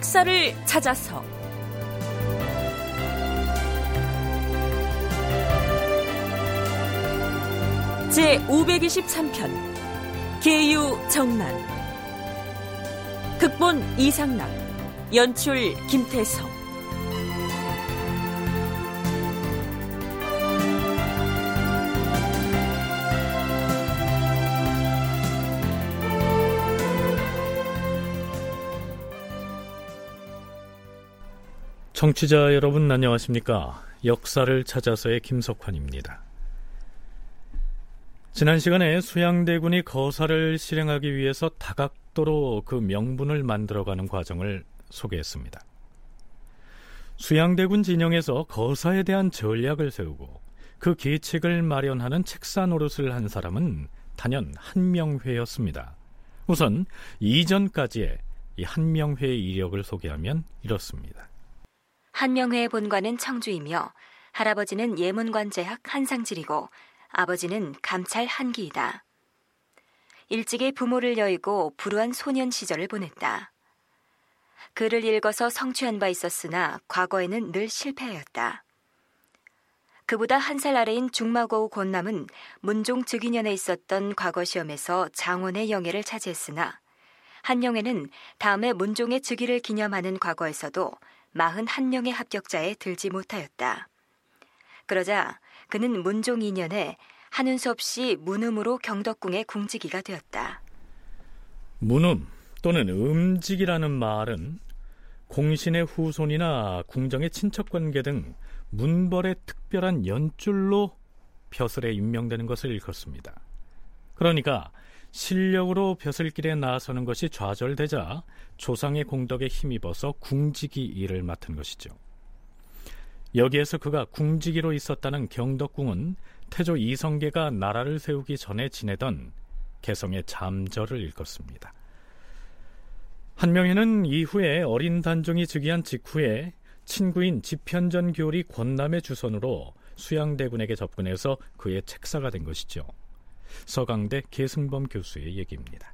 역사를 찾아서. 제 523편 계유 정난. 극본 이상락 연출 김태성 청취자 여러분 안녕하십니까? 역사를 찾아서의 김석환입니다. 지난 시간에 수양대군이 거사를 실행하기 위해서 다각도로 그 명분을 만들어가는 과정을 소개했습니다. 수양대군 진영에서 거사에 대한 전략을 세우고 그 계책을 마련하는 책사 노릇을 한 사람은 단연 한명회였습니다. 우선 이전까지의 이 한명회의 이력을 소개하면 이렇습니다. 한명회의 본관은 청주이며 할아버지는 예문관제학 한상질이고 아버지는 감찰 한기이다. 일찍이 부모를 여의고 불우한 소년 시절을 보냈다. 글을 읽어서 성취한 바 있었으나 과거에는 늘 실패하였다. 그보다 한 살 아래인 중마고우 권남은 문종 즉위년에 있었던 과거 시험에서 장원의 영예를 차지했으나 한영애는 다음에 문종의 즉위를 기념하는 과거에서도 41명의 합격자에 들지 못하였다. 그러자 그는 문종 2년에 하는 수 없이 문음으로 경덕궁에 궁지기가 되었다. 문음 또는 음직이라는 말은 공신의 후손이나 궁정의 친척 관계 등 문벌의 특별한 연줄로 벼슬에 임명되는 것을 일컫습니다. 그러니까 실력으로 벼슬길에 나서는 것이 좌절되자 조상의 공덕에 힘입어서 궁지기 일을 맡은 것이죠. 여기에서 그가 궁지기로 있었다는 경덕궁은 태조 이성계가 나라를 세우기 전에 지내던 개성의 잠절을 일컫습니다. 한명희는 이후에 어린 단종이 즉위한 직후에 친구인 지편전 교리 권남의 주선으로 수양대군에게 접근해서 그의 책사가 된 것이죠. 서강대 계승범 교수의 얘기입니다.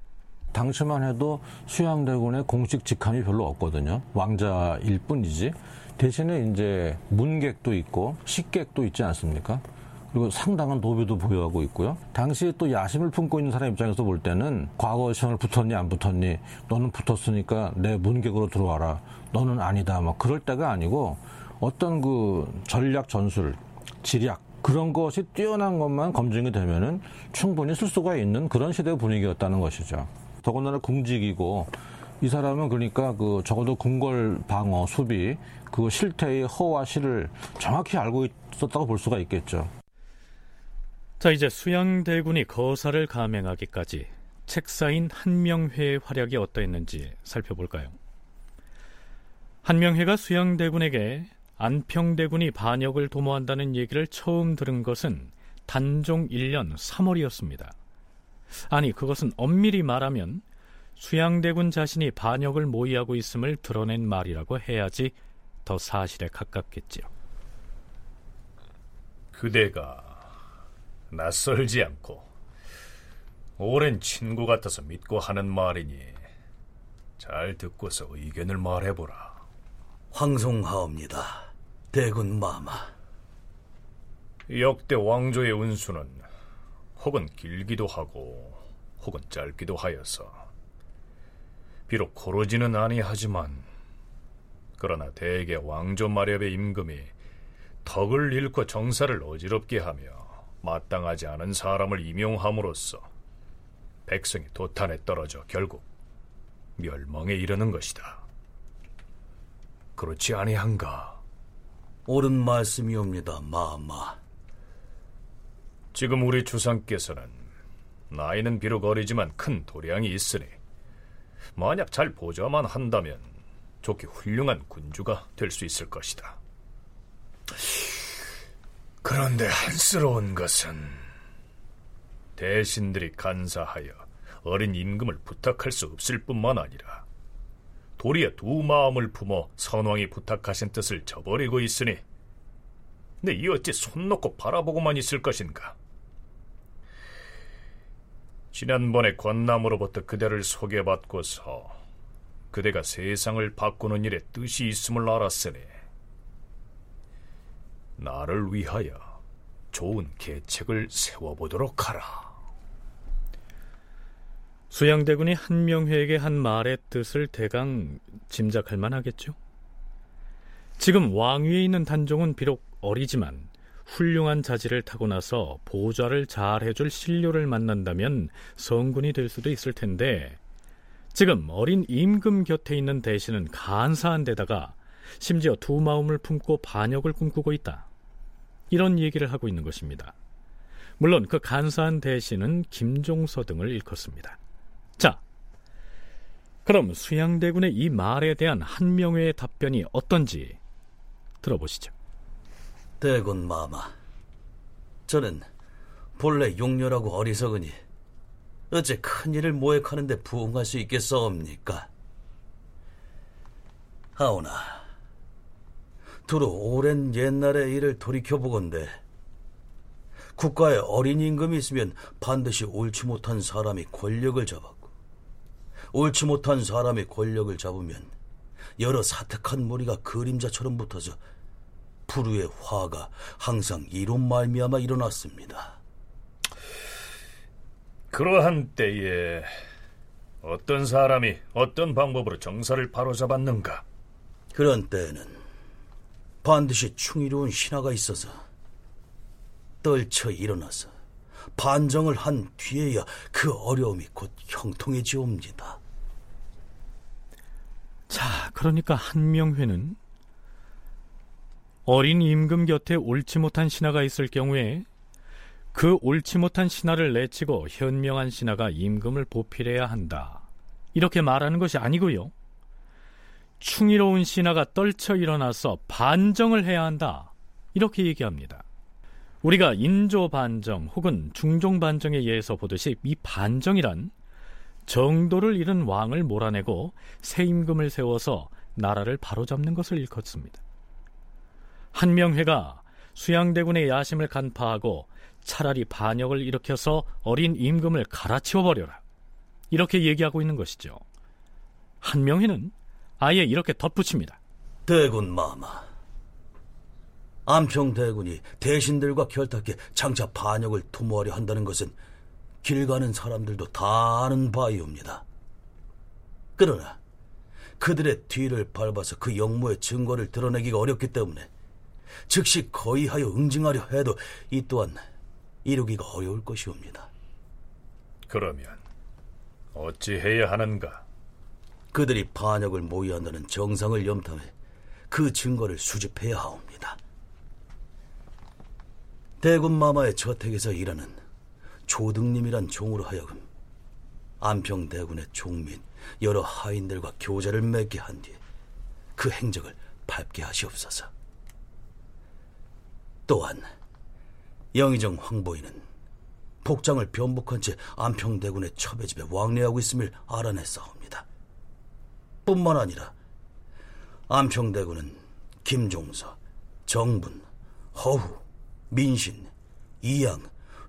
당시만 해도 수양대군의 공식 직함이 별로 없거든요. 왕자일 뿐이지. 대신에 이제 문객도 있고 식객도 있지 않습니까? 그리고 상당한 도비도 보유하고 있고요. 당시에 또 야심을 품고 있는 사람 입장에서 볼 때는 과거 시험을 붙었니 안 붙었니 너는 붙었으니까 내 문객으로 들어와라. 너는 아니다. 막 그럴 때가 아니고 어떤 그 전략 전술, 지략 그런 것이 뛰어난 것만 검증이 되면은 충분히 쓸 수가 있는 그런 시대 분위기였다는 것이죠. 더군다나 궁직이고 이 사람은 그러니까 그 적어도 궁궐 방어 수비 그 실태의 허와 실을 정확히 알고 있었다고 볼 수가 있겠죠. 자 이제 수양대군이 거사를 감행하기까지 책사인 한명회의 활약이 어떠했는지 살펴볼까요? 한명회가 수양대군에게 안평대군이 반역을 도모한다는 얘기를 처음 들은 것은 단종 1년 3월이었습니다. 아니 그것은 엄밀히 말하면 수양대군 자신이 반역을 모의하고 있음을 드러낸 말이라고 해야지 더 사실에 가깝겠지요. 그대가 낯설지 않고 오랜 친구 같아서 믿고 하는 말이니 잘 듣고서 의견을 말해보라. 황송하옵니다. 대군 마마. 역대 왕조의 운수는 혹은 길기도 하고 혹은 짧기도 하여서 비록 고르지는 아니하지만 그러나 대개 왕조 마렵의 임금이 덕을 잃고 정사를 어지럽게 하며 마땅하지 않은 사람을 임용함으로써 백성이 도탄에 떨어져 결국 멸망에 이르는 것이다. 그렇지 아니한가? 옳은 말씀이옵니다, 마마. 지금 우리 주상께서는 나이는 비록 어리지만 큰 도량이 있으니 만약 잘 보좌만 한다면 좋게 훌륭한 군주가 될 수 있을 것이다. 그런데 한스러운 것은 대신들이 간사하여 어린 임금을 부탁할 수 없을 뿐만 아니라 도리어 두 마음을 품어 선왕이 부탁하신 뜻을 저버리고 있으니 내이 어찌 손 놓고 바라보고만 있을 것인가? 지난번에 권남으로부터 그대를 소개받고서 그대가 세상을 바꾸는 일에 뜻이 있음을 알았으니 나를 위하여 좋은 계책을 세워보도록 하라. 수양대군이 한명회에게 한 말의 뜻을 대강 짐작할 만하겠죠. 지금 왕위에 있는 단종은 비록 어리지만 훌륭한 자질을 타고나서 보좌를 잘 해줄 신료를 만난다면 성군이 될 수도 있을 텐데 지금 어린 임금 곁에 있는 대신은 간사한 데다가 심지어 두 마음을 품고 반역을 꿈꾸고 있다. 이런 얘기를 하고 있는 것입니다. 물론 그 간사한 대신은 김종서 등을 일컫습니다. 자, 그럼 수양대군의 이 말에 대한 한명회의 답변이 어떤지 들어보시죠. 대군 마마, 저는 본래 용렬하고 어리석으니 어째 큰 일을 모획하는데 부응할 수 있겠사옵니까? 하오나, 두루 오랜 옛날의 일을 돌이켜보건대 국가에 어린 임금이 있으면 반드시 옳지 못한 사람이 권력을 잡았고 옳지 못한 사람이 권력을 잡으면 여러 사택한 무리가 그림자처럼 붙어서 불후의 화가 항상 이론 말미암아 일어났습니다. 그러한 때에 어떤 사람이 어떤 방법으로 정사를 바로잡았는가? 그런 때에는 반드시 충의로운 신하가 있어서 떨쳐 일어나서 반정을 한 뒤에야 그 어려움이 곧 형통해지옵니다. 자, 그러니까 한명회는 어린 임금 곁에 옳지 못한 신하가 있을 경우에 그 옳지 못한 신하를 내치고 현명한 신하가 임금을 보필해야 한다. 이렇게 말하는 것이 아니고요. 충의로운 신하가 떨쳐 일어나서 반정을 해야 한다. 이렇게 얘기합니다. 우리가 인조 반정 혹은 중종 반정에 의해서 보듯이 이 반정이란 정도를 잃은 왕을 몰아내고 새 임금을 세워서 나라를 바로잡는 것을 일컫습니다. 한명회가 수양대군의 야심을 간파하고 차라리 반역을 일으켜서 어린 임금을 갈아치워 버려라. 이렇게 얘기하고 있는 것이죠. 한명회는 아예 이렇게 덧붙입니다. 대군 마마. 안평 대군이 대신들과 결탁해 장차 반역을 도모하려 한다는 것은 길 가는 사람들도 다 아는 바이옵니다. 그러나 그들의 뒤를 밟아서 그 역모의 증거를 드러내기가 어렵기 때문에 즉시 거의하여 응징하려 해도 이 또한 이루기가 어려울 것이옵니다. 그러면 어찌 해야 하는가? 그들이 반역을 모의한다는 정상을 염탐해 그 증거를 수집해야 하옵니다. 대군 마마의 저택에서 일하는 조등님이란 종으로 하여금 안평 대군의 종및 여러 하인들과 교제를 맺게 한 뒤에 그 행적을 밟게 하시옵소서. 또한 영의정 황보인은 복장을 변복한 채 안평대군의 첩의 집에 왕래하고 있음을 알아냈사옵니다. 뿐만 아니라 안평대군은 김종서, 정분, 허후, 민신, 이양,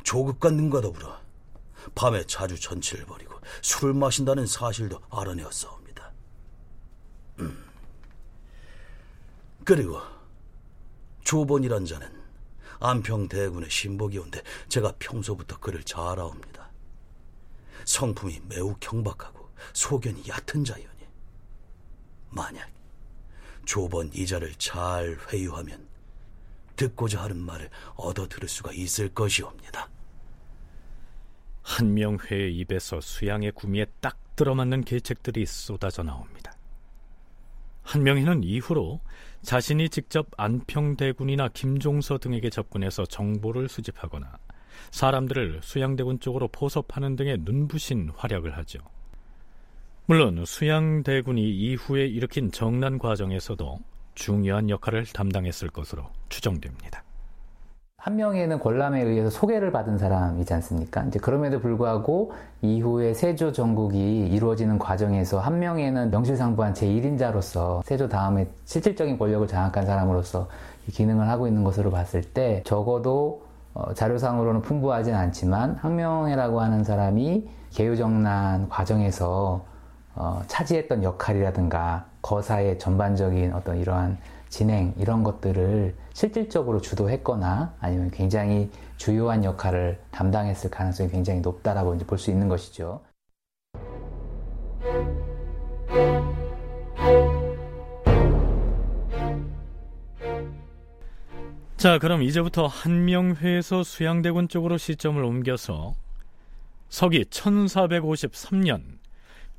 조급관 등과 더불어 밤에 자주 전치를 벌이고 술을 마신다는 사실도 알아내었사옵니다. 음. 그리고 조번이란 자는 안평 대군의 신복이온데 제가 평소부터 그를 잘 아옵니다. 성품이 매우 경박하고 소견이 얕은 자요. 만약 조번 이자를 잘 회유하면 듣고자 하는 말을 얻어 들을 수가 있을 것이옵니다. 한명회의 입에서 수양의 구미에 딱 들어맞는 계책들이 쏟아져 나옵니다. 한명희는 이후로 자신이 직접 안평대군이나 김종서 등에게 접근해서 정보를 수집하거나 사람들을 수양대군 쪽으로 포섭하는 등의 눈부신 활약을 하죠. 물론 수양대군이 이후에 일으킨 정난 과정에서도 중요한 역할을 담당했을 것으로 추정됩니다. 한 명에는 권람에 의해서 소개를 받은 사람이지 않습니까? 이제 그럼에도 불구하고 이후에 세조 정국이 이루어지는 과정에서 한 명에는 명실상부한 제1인자로서 세조 다음에 실질적인 권력을 장악한 사람으로서 기능을 하고 있는 것으로 봤을 때 적어도 어, 자료상으로는 풍부하진 않지만 항명회라고 하는 사람이 개유정난 과정에서 어, 차지했던 역할이라든가 거사의 전반적인 어떤 이러한 진행 이런 것들을 실질적으로 주도했거나 아니면 굉장히 주요한 역할을 담당했을 가능성이 굉장히 높다라고 이제 볼 수 있는 것이죠. 자, 그럼 이제부터 한명회에서 수양대군 쪽으로 시점을 옮겨서 서기 1453년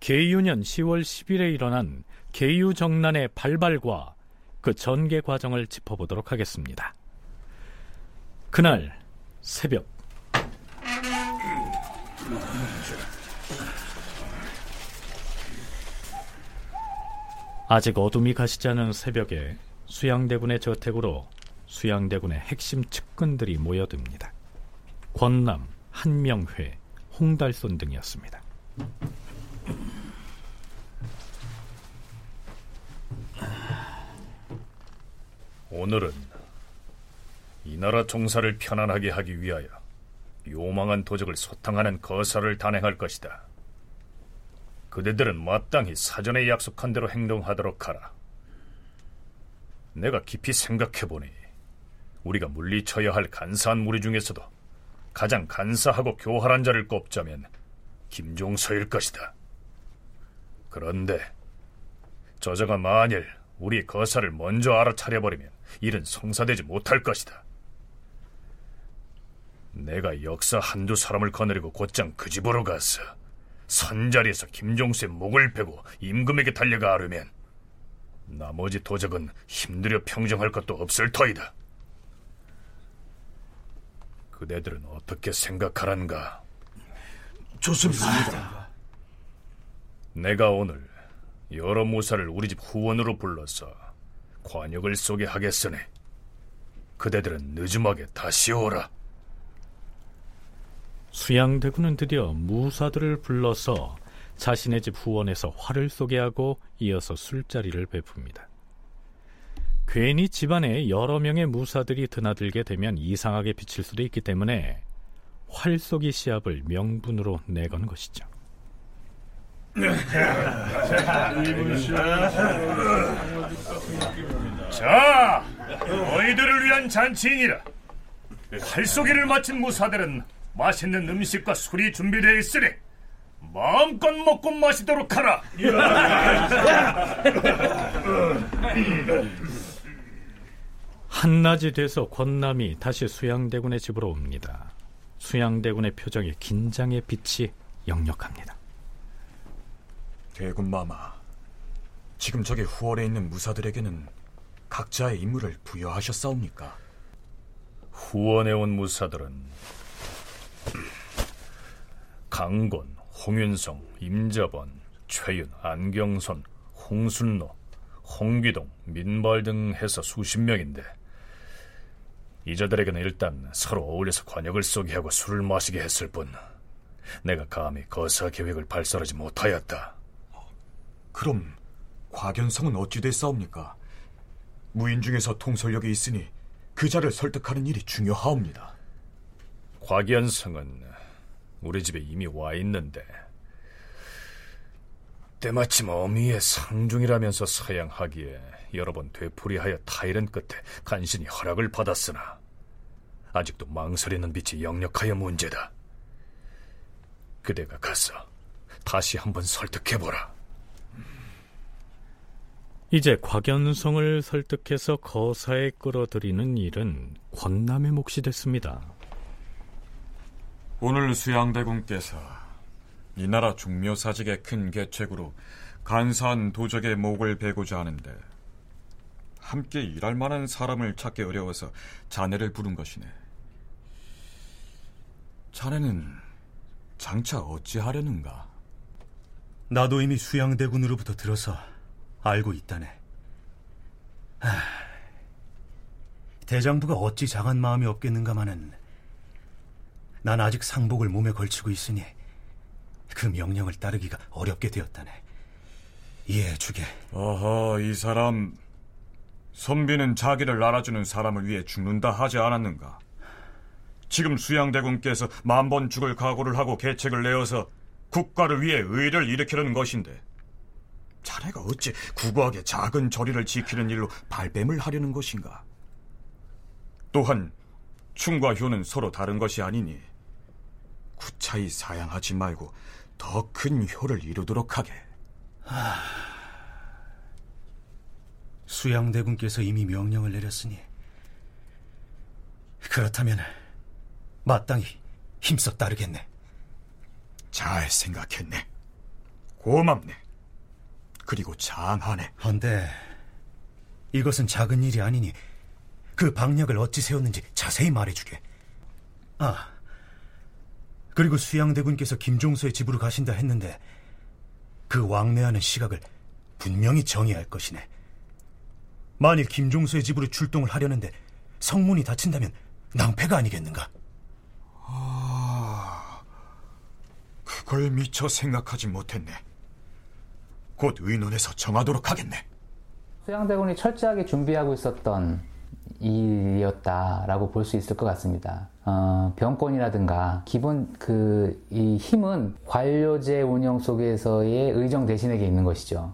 계유년 10월 10일에 일어난 계유정난의 발발과 그 전개 과정을 짚어보도록 하겠습니다. 그날 새벽 아직 어둠이 가시지 않은 새벽에 수양대군의 저택으로 수양대군의 핵심 측근들이 모여듭니다. 권남, 한명회, 홍달손 등이었습니다. 오늘은 이 나라 종사를 편안하게 하기 위하여 요망한 도적을 소탕하는 거사를 단행할 것이다. 그대들은 마땅히 사전에 약속한 대로 행동하도록 하라. 내가 깊이 생각해보니 우리가 물리쳐야 할 간사한 무리 중에서도 가장 간사하고 교활한 자를 꼽자면 김종서일 것이다. 그런데 저자가 만일 우리 거사를 먼저 알아차려버리면 일은 성사되지 못할 것이다. 내가 역사 한두 사람을 거느리고 곧장 그 집으로 가서 선자리에서 김종수의 목을 베고 임금에게 달려가 아르면 나머지 도적은 힘들여 평정할 것도 없을 터이다. 그대들은 어떻게 생각하란가? 좋습니다. 내가 오늘 여러 무사를 우리 집 후원으로 불러서 관역을 소개하겠으니 그대들은 늦음하게 다시 오라. 수양대군은 드디어 무사들을 불러서 자신의 집 후원에서 화를 쏘게 하고 이어서 술자리를 베풉니다. 괜히 집안에 여러 명의 무사들이 드나들게 되면 이상하게 비칠 수도 있기 때문에 활 쏘기 시합을 명분으로 내건 것이죠. 자, 너희들을 위한 잔치이니라. 활쏘기를 마친 무사들은 맛있는 음식과 술이 준비되어 있으니 마음껏 먹고 마시도록 하라. 한낮이 돼서 권남이 다시 수양대군의 집으로 옵니다. 수양대군의 표정에 긴장의 빛이 역력합니다. 대군 마마, 지금 저기 후월에 있는 무사들에게는 각자의 임무를 부여하셨사옵니까? 후원해 온 무사들은 강곤, 홍윤성, 임자번, 최윤, 안경선, 홍순노, 홍기동, 민벌 등 해서 수십 명인데 이 자들에게는 일단 서로 어울려서 관역을 쏘게 하고 술을 마시게 했을 뿐 내가 감히 거사 계획을 발설하지 못하였다. 그럼 곽연성은 어찌 됐사옵니까? 무인 중에서 통솔력이 있으니 그 자를 설득하는 일이 중요하옵니다. 곽연성은 우리 집에 이미 와 있는데 때마침 어미의 상중이라면서 서양하기에 여러 번 되풀이하여 타이른 끝에 간신히 허락을 받았으나 아직도 망설이는 빛이 역력하여 문제다. 그대가 가서 다시 한번 설득해보라. 이제 곽연성을 설득해서 거사에 끌어들이는 일은 권남의 몫이 됐습니다. 오늘 수양대군께서 이 나라 중묘사직의 큰 계책으로 간사한 도적의 목을 베고자 하는데 함께 일할 만한 사람을 찾기 어려워서 자네를 부른 것이네. 자네는 장차 어찌하려는가? 나도 이미 수양대군으로부터 들어서 알고 있다네. 하, 대장부가 어찌 장한 마음이 없겠는가마는 난 아직 상복을 몸에 걸치고 있으니 그 명령을 따르기가 어렵게 되었다네. 이해해 주게. 어허, 이 사람 선비는 자기를 알아주는 사람을 위해 죽는다 하지 않았는가? 지금 수양대군께서 만 번 죽을 각오를 하고 계책을 내어서 국가를 위해 의를 일으키려는 것인데 자네가 어찌 구구하게 작은 저리를 지키는 일로 발뺌을 하려는 것인가? 또한 충과 효는 서로 다른 것이 아니니 구차히 사양하지 말고 더 큰 효를 이루도록 하게. 하... 수양대군께서 이미 명령을 내렸으니 그렇다면 마땅히 힘써 따르겠네. 잘 생각했네. 고맙네. 그리고 장하네. 헌데 이것은 작은 일이 아니니 그 방력을 어찌 세웠는지 자세히 말해주게. 아, 그리고 수양대군께서 김종서의 집으로 가신다 했는데 그 왕래하는 시각을 분명히 정의할 것이네. 만일 김종서의 집으로 출동을 하려는데 성문이 닫힌다면 낭패가 아니겠는가? 아, 그걸 미처 생각하지 못했네. 곧 의논해서 정하도록 하겠네. 수양대군이 철저하게 준비하고 있었던 일이었다라고 볼 수 있을 것 같습니다. 어, 병권이라든가 기본 그 이 힘은 관료제 운영 속에서의 의정 대신에게 있는 것이죠.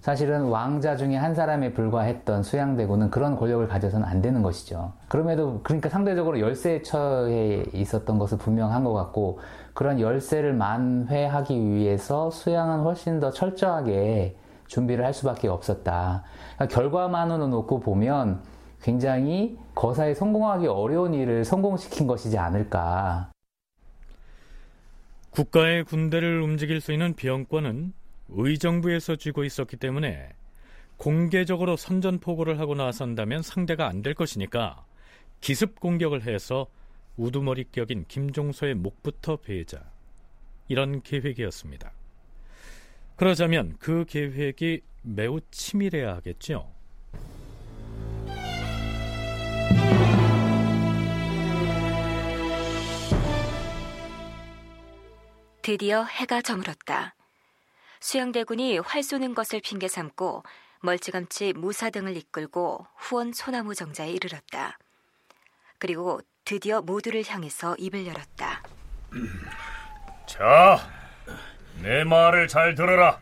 사실은 왕자 중에 한 사람에 불과했던 수양대군은 그런 권력을 가져서는 안 되는 것이죠. 그럼에도 그러니까 상대적으로 열세에 처해 있었던 것은 분명한 것 같고 그런 열세를 만회하기 위해서 수양은 훨씬 더 철저하게 준비를 할 수밖에 없었다. 그러니까 결과만으로 놓고 보면 굉장히 거사에 성공하기 어려운 일을 성공시킨 것이지 않을까. 국가의 군대를 움직일 수 있는 비영권은 의정부에서 쥐고 있었기 때문에 공개적으로 선전포고를 하고 나선다면 상대가 안 될 것이니까 기습 공격을 해서 우두머리격인 김종서의 목부터 베자 이런 계획이었습니다. 그러자면 그 계획이 매우 치밀해야 하겠죠. 드디어 해가 저물었다. 수양대군이 활 쏘는 것을 핑계 삼고 멀찌감치 무사 등을 이끌고 후원 소나무 정자에 이르렀다. 그리고 드디어 모두를 향해서 입을 열었다. 자, 내 말을 잘 들어라.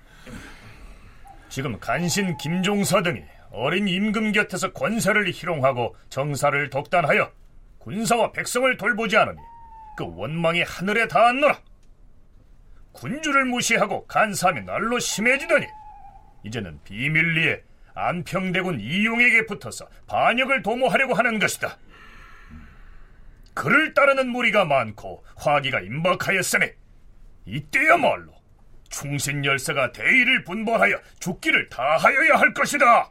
지금 간신 김종서 등이 어린 임금 곁에서 권세를 희롱하고 정사를 독단하여 군사와 백성을 돌보지 않으니 그 원망이 하늘에 닿았노라. 군주를 무시하고 간사하며 날로 심해지더니 이제는 비밀리에 안평대군 이용에게 붙어서 반역을 도모하려고 하는 것이다. 그를 따르는 무리가 많고 화기가 임박하였으니 이때야말로 충신 열사가 대의를 분벌하여 죽기를 다하여야 할 것이다.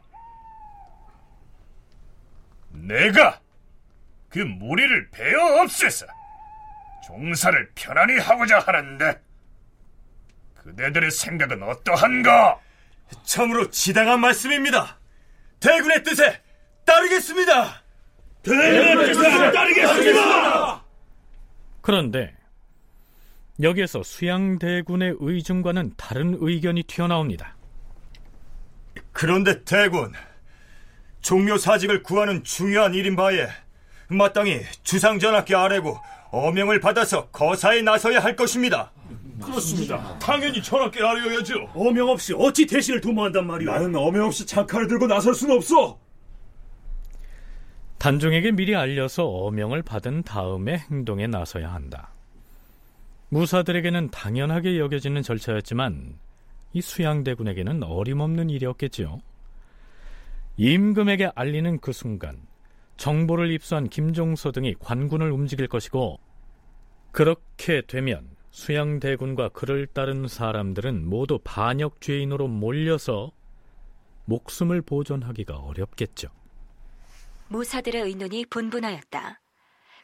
내가 그 무리를 베어 없애서 종사를 편안히 하고자 하는데 그대들의 생각은 어떠한가? 참으로 지당한 말씀입니다. 대군의 뜻에 따르겠습니다. 뜻에 따르겠습니다. 그런데 여기에서 수양대군의 의중과는 다른 의견이 튀어나옵니다. 그런데 대군, 종묘 사직을 구하는 중요한 일인 바에 마땅히 주상전하께 아뢰고 어명을 받아서 거사에 나서야 할 것입니다. 그렇습니다. 당연히 전하께 아뢰어야죠. 어명 없이 어찌 대신을 도모한단 말이오? 나는 어명 없이 장칼을 들고 나설 수는 없어. 단종에게 미리 알려서 어명을 받은 다음에 행동에 나서야 한다. 무사들에게는 당연하게 여겨지는 절차였지만 이 수양대군에게는 어림없는 일이었겠지요. 임금에게 알리는 그 순간 정보를 입수한 김종서 등이 관군을 움직일 것이고 그렇게 되면 수양대군과 그를 따른 사람들은 모두 반역 죄인으로 몰려서 목숨을 보존하기가 어렵겠죠. 무사들의 의논이 분분하였다.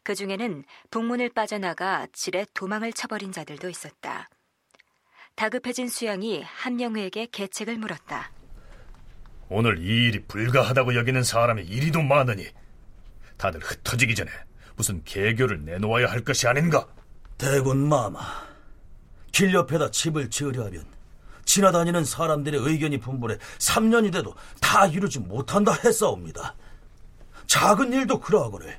그 중에는 북문을 빠져나가 질에 도망을 쳐버린 자들도 있었다. 다급해진 수양이 한명회에게 계책을 물었다. 오늘 이 일이 불가하다고 여기는 사람이 이리도 많으니 다들 흩어지기 전에 무슨 계교를 내놓아야 할 것이 아닌가? 대군 마마, 길 옆에다 집을 지으려 하면 지나다니는 사람들의 의견이 분분해 3년이 돼도 다 이루지 못한다 했사옵니다. 작은 일도 그러하거늘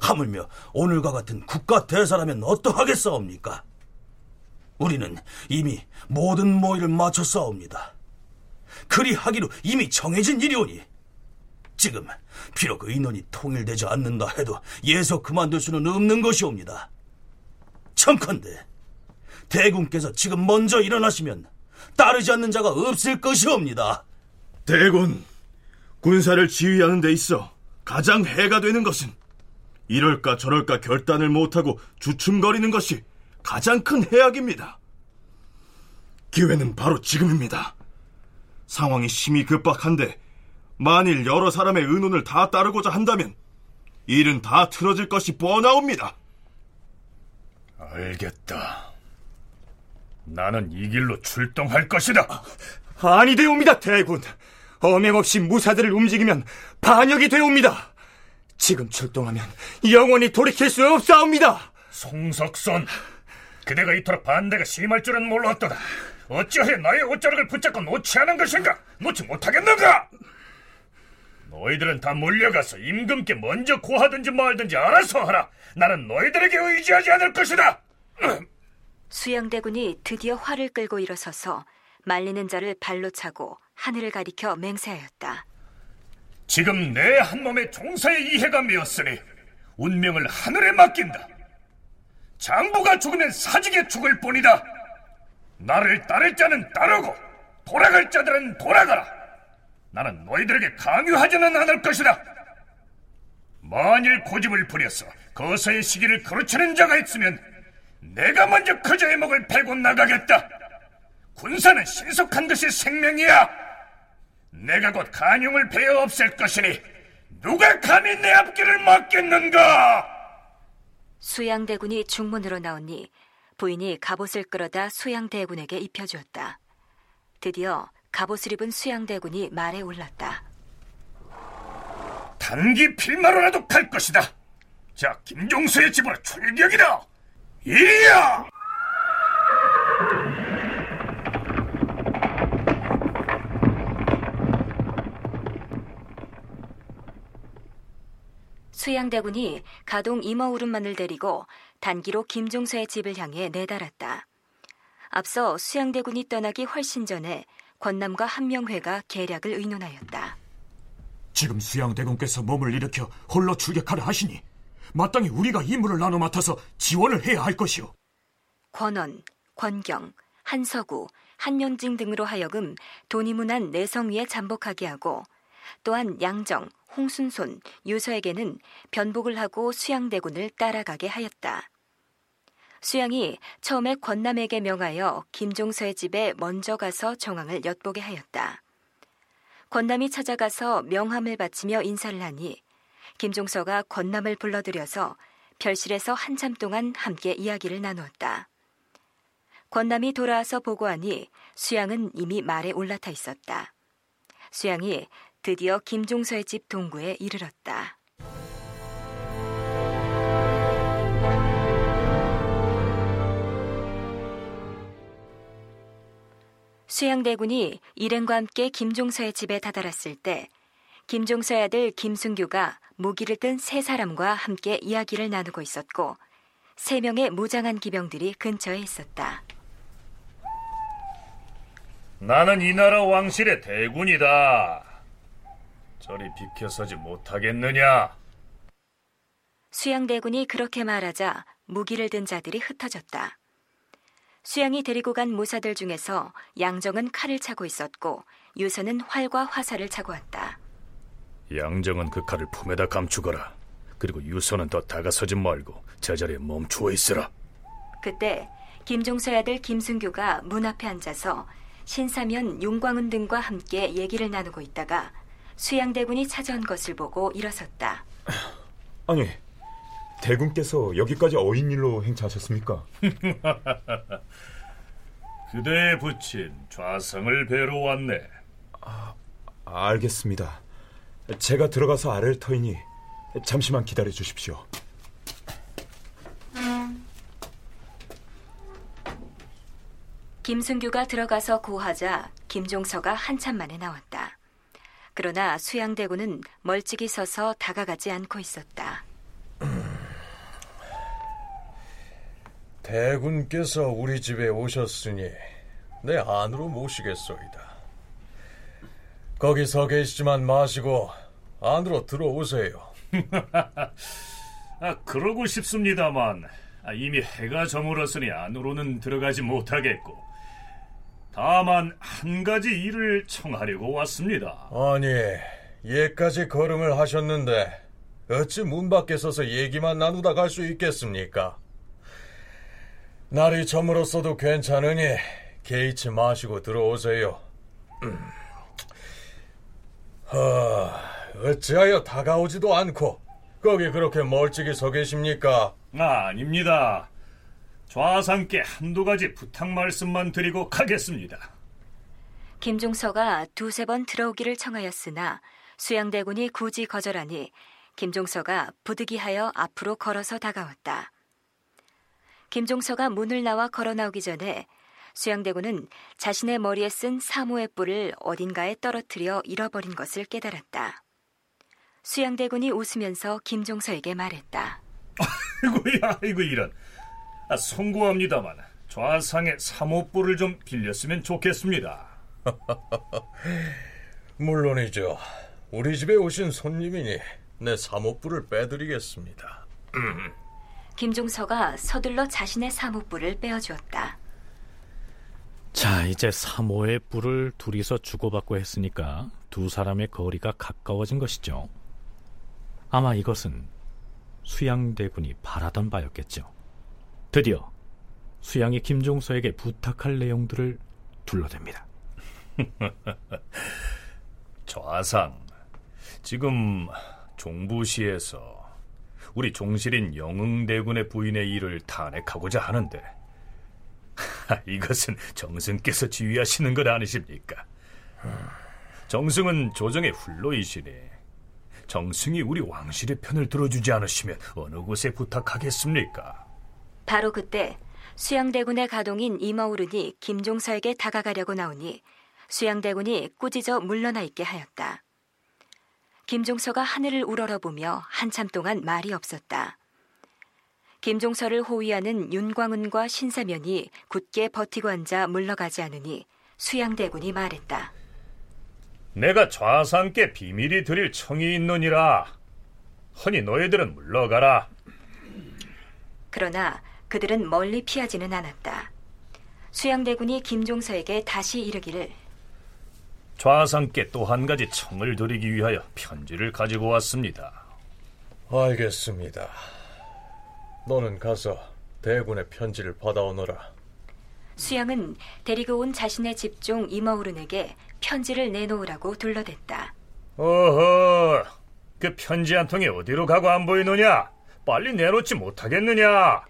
하물며 오늘과 같은 국가 대사라면 어떠하겠사옵니까? 우리는 이미 모든 모의를 마쳤사옵니다. 그리하기로 이미 정해진 일이오니 지금 비록 의논이 통일되지 않는다 해도 예서 그만둘 수는 없는 것이옵니다. 청컨대 대군께서 지금 먼저 일어나시면 따르지 않는 자가 없을 것이옵니다. 대군, 군사를 지휘하는 데 있어 가장 해가 되는 것은 이럴까 저럴까 결단을 못하고 주춤거리는 것이 가장 큰 해악입니다. 기회는 바로 지금입니다. 상황이 심히 급박한데 만일 여러 사람의 의논을 다 따르고자 한다면 일은 다 틀어질 것이 뻔하옵니다. 알겠다. 나는 이 길로 출동할 것이다. 아니 되옵니다, 대군. 어명 없이 무사들을 움직이면 반역이 되옵니다. 지금 출동하면 영원히 돌이킬 수 없사옵니다. 송석선, 그대가 이토록 반대가 심할 줄은 몰랐더라. 어찌해 나의 옷자락을 붙잡고 놓지 않은 것인가? 놓지 못하겠는가? 너희들은 다 몰려가서 임금께 먼저 고하든지 말든지 알아서 하라. 나는 너희들에게 의지하지 않을 것이다. 수양대군이 드디어 활을 끌고 일어서서 말리는 자를 발로 차고 하늘을 가리켜 맹세하였다. 지금 내 한 몸에 종사의 이해가 메었으니 운명을 하늘에 맡긴다. 장부가 죽으면 사직에 죽을 뿐이다. 나를 따를 자는 따르고 돌아갈 자들은 돌아가라. 나는 너희들에게 강요하지는 않을 것이다. 만일 고집을 부려서 거서의 시기를 거르치는 자가 있으면 내가 먼저 그자의 목을 베고 나가겠다. 군사는 신속한 것이 생명이야. 내가 곧 간용을 베어 없앨 것이니 누가 감히 내 앞길을 막겠는가? 수양대군이 중문으로 나오니 부인이 갑옷을 끌어다 수양대군에게 입혀주었다. 드디어 갑옷을 입은 수양대군이 말에 올랐다. 단기 필마로라도 갈 것이다. 자, 김종수의 집으로 출격이다. 이리야! 수양대군이 가동 이머우름만을 데리고 단기로 김종서의 집을 향해 내달았다. 앞서 수양대군이 떠나기 훨씬 전에 권남과 한명회가 계략을 의논하였다. 지금 수양대군께서 몸을 일으켜 홀로 출격하려 하시니 마땅히 우리가 임무를 나눠 맡아서 지원을 해야 할 것이오. 권원, 권경, 한서구, 한명징 등으로 하여금 돈이문한 내성 위에 잠복하게 하고 또한 양정, 홍순손, 유서에게는 변복을 하고 수양대군을 따라가게 하였다. 수양이 처음에 권남에게 명하여 김종서의 집에 먼저 가서 정황을 엿보게 하였다. 권남이 찾아가서 명함을 바치며 인사를 하니 김종서가 권남을 불러들여서 별실에서 한참 동안 함께 이야기를 나누었다. 권남이 돌아와서 보고하니 수양은 이미 말에 올라타 있었다. 수양이 드디어 김종서의 집 동구에 이르렀다. 수양대군이 일행과 함께 김종서의 집에 다다랐을 때 김종서의 아들 김순규가 무기를 든 세 사람과 함께 이야기를 나누고 있었고 세 명의 무장한 기병들이 근처에 있었다. 나는 이 나라 왕실의 대군이다. 저리 비켜서지 못하겠느냐? 수양대군이 그렇게 말하자 무기를 든 자들이 흩어졌다. 수양이 데리고 간 모사들 중에서 양정은 칼을 차고 있었고 유서는 활과 화살을 차고 왔다. 양정은 그 칼을 품에다 감추거라. 그리고 유서는 더 다가서지 말고 제자리에 멈추어 있으라. 그때 김종서의 아들 김순규가 문 앞에 앉아서 신사면 용광은 등과 함께 얘기를 나누고 있다가 수양대군이 찾아온 것을 보고 일어섰다. 아니, 대군께서 여기까지 어인 일로 행차하셨습니까? 그대의 부친 좌성을 뵈러 왔네. 아, 알겠습니다. 제가 들어가서 아래를 터이니 잠시만 기다려 주십시오. 김순규가 들어가서 고하자 김종서가 한참 만에 나왔다. 그러나 수양대군은 멀찍이 서서 다가가지 않고 있었다. 대군께서 우리 집에 오셨으니 내 안으로 모시겠소이다. 거기 서 계시지만 마시고 안으로 들어오세요. 아, 그러고 싶습니다만 아, 이미 해가 저물었으니 안으로는 들어가지 못하겠고 다만 한 가지 일을 청하려고 왔습니다. 아니, 예까지 걸음을 하셨는데 어찌 문 밖에 서서 얘기만 나누다 갈 수 있겠습니까? 날이 저물었어도 괜찮으니 게이츠 마시고 들어오세요. 음. 하, 어찌하여 다가오지도 않고 거기 그렇게 멀찍이 서 계십니까? 아, 아닙니다. 좌상께 한두 가지 부탁 말씀만 드리고 가겠습니다. 김종서가 두세 번 들어오기를 청하였으나 수양대군이 굳이 거절하니 김종서가 부득이하여 앞으로 걸어서 다가왔다. 김종서가 문을 나와 걸어 나오기 전에 수양대군은 자신의 머리에 쓴 사모의 뿔을 어딘가에 떨어뜨려 잃어버린 것을 깨달았다. 수양대군이 웃으면서 김종서에게 말했다. 아이고야, 아이고 이런. 아, 송구합니다만 좌상의 사모뿔을 좀 빌렸으면 좋겠습니다. 물론이죠. 우리 집에 오신 손님이니 내 사모뿔을 빼드리겠습니다. 김종서가 서둘러 자신의 사모뿔을 빼어주었다. 자, 이제 사모의 뿔을 둘이서 주고받고 했으니까 두 사람의 거리가 가까워진 것이죠. 아마 이것은 수양대군이 바라던 바였겠죠. 드디어 수양이 김종서에게 부탁할 내용들을 둘러댑니다. 좌상, 지금 종부시에서 우리 종실인 영흥대군의 부인의 일을 탄핵하고자 하는데 이것은 정승께서 지휘하시는 것 아니십니까? 정승은 조정의 훌로이시니 정승이 우리 왕실의 편을 들어주지 않으시면 어느 곳에 부탁하겠습니까? 바로 그때 수양대군의 가동인 이마오른이 김종서에게 다가가려고 나오니 수양대군이 꾸짖어 물러나 있게 하였다. 김종서가 하늘을 우러러보며 한참 동안 말이 없었다. 김종서를 호위하는 윤광은과 신사면이 굳게 버티고 앉아 물러가지 않으니 수양대군이 말했다. 내가 좌상께 비밀이 드릴 청이 있느니라. 허니 너희들은 물러가라. 그러나 그들은 멀리 피하지는 않았다. 수양대군이 김종서에게 다시 이르기를 좌상께 또 한 가지 청을 드리기 위하여 편지를 가지고 왔습니다. 알겠습니다. 너는 가서 대군의 편지를 받아오너라. 수양은 데리고 온 자신의 집종 이마오른에게 편지를 내놓으라고 둘러댔다. 어허, 그 편지 한 통이 어디로 가고 안 보이느냐? 빨리 내놓지 못하겠느냐?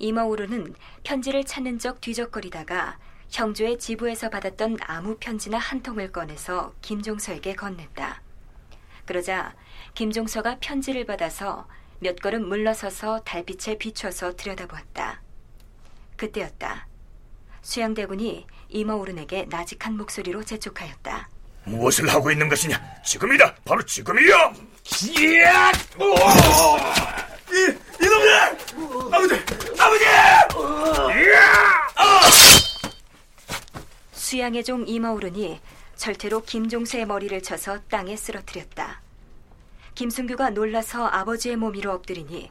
이마오른은 편지를 찾는 적 뒤적거리다가 형조의 지부에서 받았던 아무 편지나 한 통을 꺼내서 김종서에게 건넸다. 그러자 김종서가 편지를 받아서 몇 걸음 물러서서 달빛에 비춰서 들여다보았다. 그때였다. 수양대군이 이마오른에게 나직한 목소리로 재촉하였다. 무엇을 하고 있는 것이냐? 지금이다! 바로 지금이야! 이야! 이, 이놈들! 아버지! 아버지! 이야! 수양의 종 이마오른이 절태로 김종세의 머리를 쳐서 땅에 쓰러뜨렸다. 김순규가 놀라서 아버지의 몸 위로 엎드리니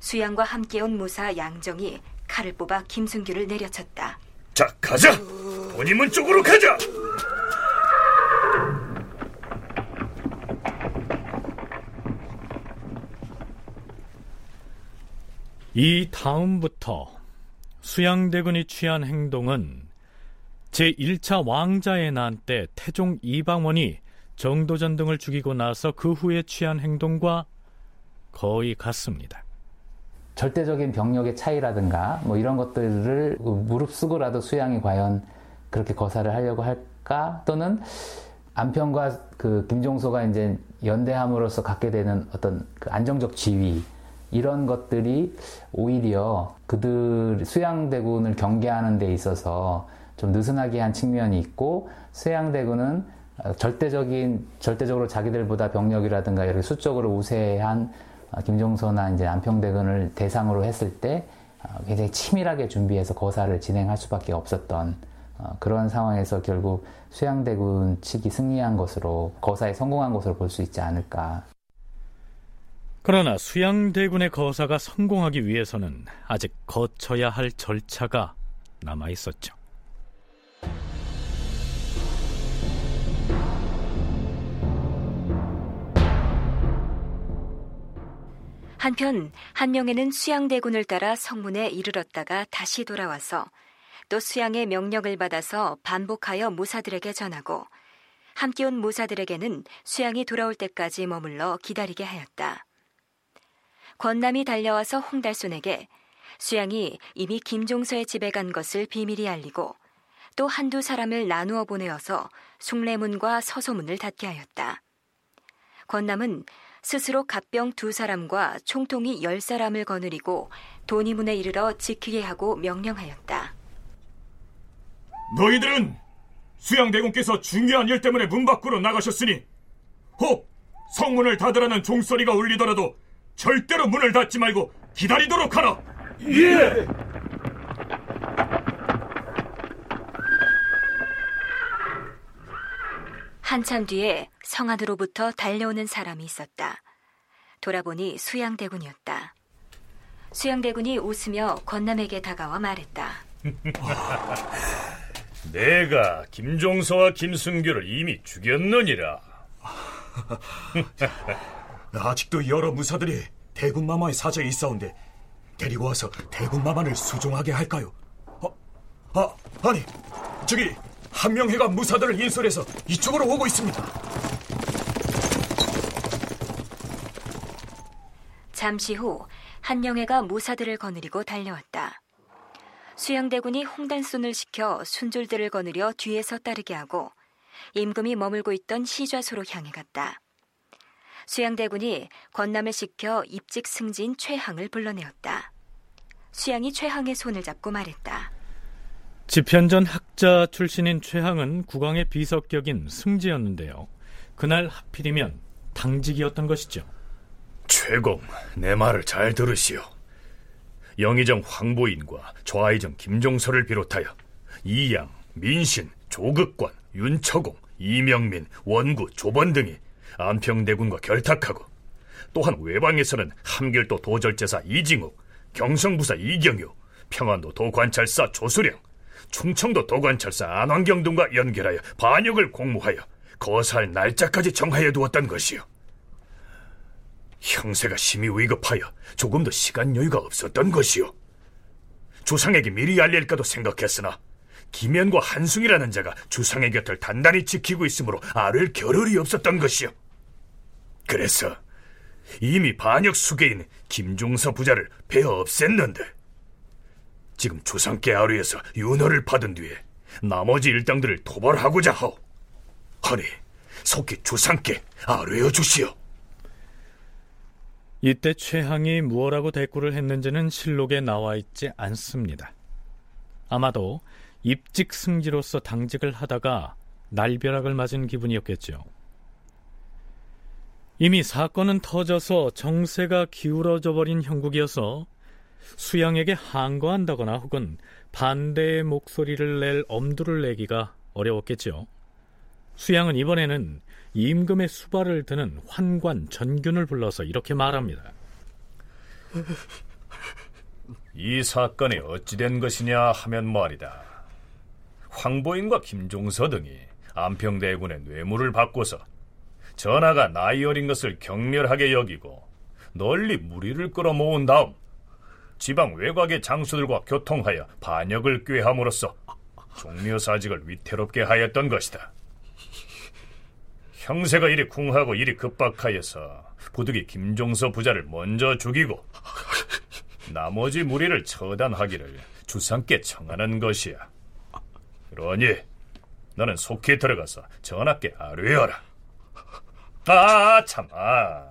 수양과 함께 온 무사 양정이 칼을 뽑아 김순규를 내려쳤다. 자, 가자! 본인문 쪽으로 가자! 이 다음부터 수양대군이 취한 행동은 제1차 왕자의 난 때 태종 이방원이 정도전 등을 죽이고 나서 그 후에 취한 행동과 거의 같습니다. 절대적인 병력의 차이라든가 뭐 이런 것들을 무릅쓰고라도 수양이 과연 그렇게 거사를 하려고 할까 또는 안평과 그 김종소가 이제 연대함으로써 갖게 되는 어떤 그 안정적 지위 이런 것들이 오히려 그들 수양대군을 경계하는 데 있어서 좀 느슨하게 한 측면이 있고 수양대군은 절대적인 절대적으로 자기들보다 병력이라든가 이렇게 수적으로 우세한 김종서나 이제 안평대군을 대상으로 했을 때 굉장히 치밀하게 준비해서 거사를 진행할 수밖에 없었던 어, 그런 상황에서 결국 수양대군 측이 승리한 것으로 거사에 성공한 것으로 볼 수 있지 않을까. 그러나 수양대군의 거사가 성공하기 위해서는 아직 거쳐야 할 절차가 남아 있었죠. 한편 한명에는 수양대군을 따라 성문에 이르렀다가 다시 돌아와서 또 수양의 명령을 받아서 반복하여 무사들에게 전하고 함께 온 무사들에게는 수양이 돌아올 때까지 머물러 기다리게 하였다. 권남이 달려와서 홍달손에게 수양이 이미 김종서의 집에 간 것을 비밀히 알리고 또 한두 사람을 나누어 보내어서 숭례문과 서소문을 닫게 하였다. 권남은 스스로 갑병 두 사람과 총통이 열 사람을 거느리고 돈이문에 이르러 지키게 하고 명령하였다. 너희들은 수양대군께서 중요한 일 때문에 문 밖으로 나가셨으니 혹 성문을 닫으라는 종소리가 울리더라도 절대로 문을 닫지 말고 기다리도록 하라. 예. 한참 뒤에 성 안으로부터 달려오는 사람이 있었다. 돌아보니 수양대군이었다. 수양대군이 웃으며 권남에게 다가와 말했다. 내가 김종서와 김순규를 이미 죽였느니라. 아직도 여러 무사들이 대군마마의 사저에 있사온데 데리고 와서 대군마마를 수종하게 할까요? 아, 아 아니 저기 한명회가 무사들을 인솔해서 이쪽으로 오고 있습니다. 잠시 후 한영애가 무사들을 거느리고 달려왔다. 수양대군이 홍단손을 시켜 순졸들을 거느려 뒤에서 따르게 하고 임금이 머물고 있던 시좌소로 향해 갔다. 수양대군이 권남을 시켜 입직 승진 최항을 불러내었다. 수양이 최항의 손을 잡고 말했다. 집현전 학자 출신인 최항은 국왕의 비석격인 승지였는데요. 그날 하필이면 당직이었던 것이죠. 최공, 내 말을 잘 들으시오. 영의정 황보인과 좌의정 김종서를 비롯하여 이양, 민신, 조극관, 윤처공, 이명민, 원구, 조번 등이 안평대군과 결탁하고 또한 외방에서는 함길도 도절제사 이징욱, 경성부사 이경유, 평안도 도관찰사 조수령, 충청도 도관찰사 안환경 등과 연결하여 반역을 공모하여 거사할 날짜까지 정하여 두었던 것이요. 형세가 심히 위급하여 조금 더 시간 여유가 없었던 것이요. 주상에게 미리 알릴까도 생각했으나 김현과 한승이라는 자가 주상의 곁을 단단히 지키고 있으므로 알을 겨를이 없었던 것이요. 그래서 이미 반역 수계인 김종서 부자를 베어 없앴는데 지금 주상께 아뢰에서 윤허를 받은 뒤에 나머지 일당들을 도발하고자 하오. 허니 속히 주상께 아뢰어 주시오. 이때 최항이 무엇라고 대꾸를 했는지는 실록에 나와 있지 않습니다. 아마도 입직 승지로서 당직을 하다가 날벼락을 맞은 기분이었겠죠. 이미 사건은 터져서 정세가 기울어져 버린 형국이어서 수양에게 항거한다거나 혹은 반대의 목소리를 낼 엄두를 내기가 어려웠겠죠. 수양은 이번에는 임금의 수발을 드는 환관 전균을 불러서 이렇게 말합니다. 이 사건이 어찌된 것이냐 하면 말이다. 황보인과 김종서 등이 안평대군의 뇌물을 받고서 전하가 나이 어린 것을 경멸하게 여기고 널리 무리를 끌어모은 다음 지방 외곽의 장수들과 교통하여 반역을 꾀함으로써 종묘 사직을 위태롭게 하였던 것이다. 형세가 이리 궁하고 이리 급박하여서 부득이 김종서 부자를 먼저 죽이고 나머지 무리를 처단하기를 주상께 청하는 것이야. 그러니 너는 속히 들어가서 전하께 아뢰어라. 아, 참, 아.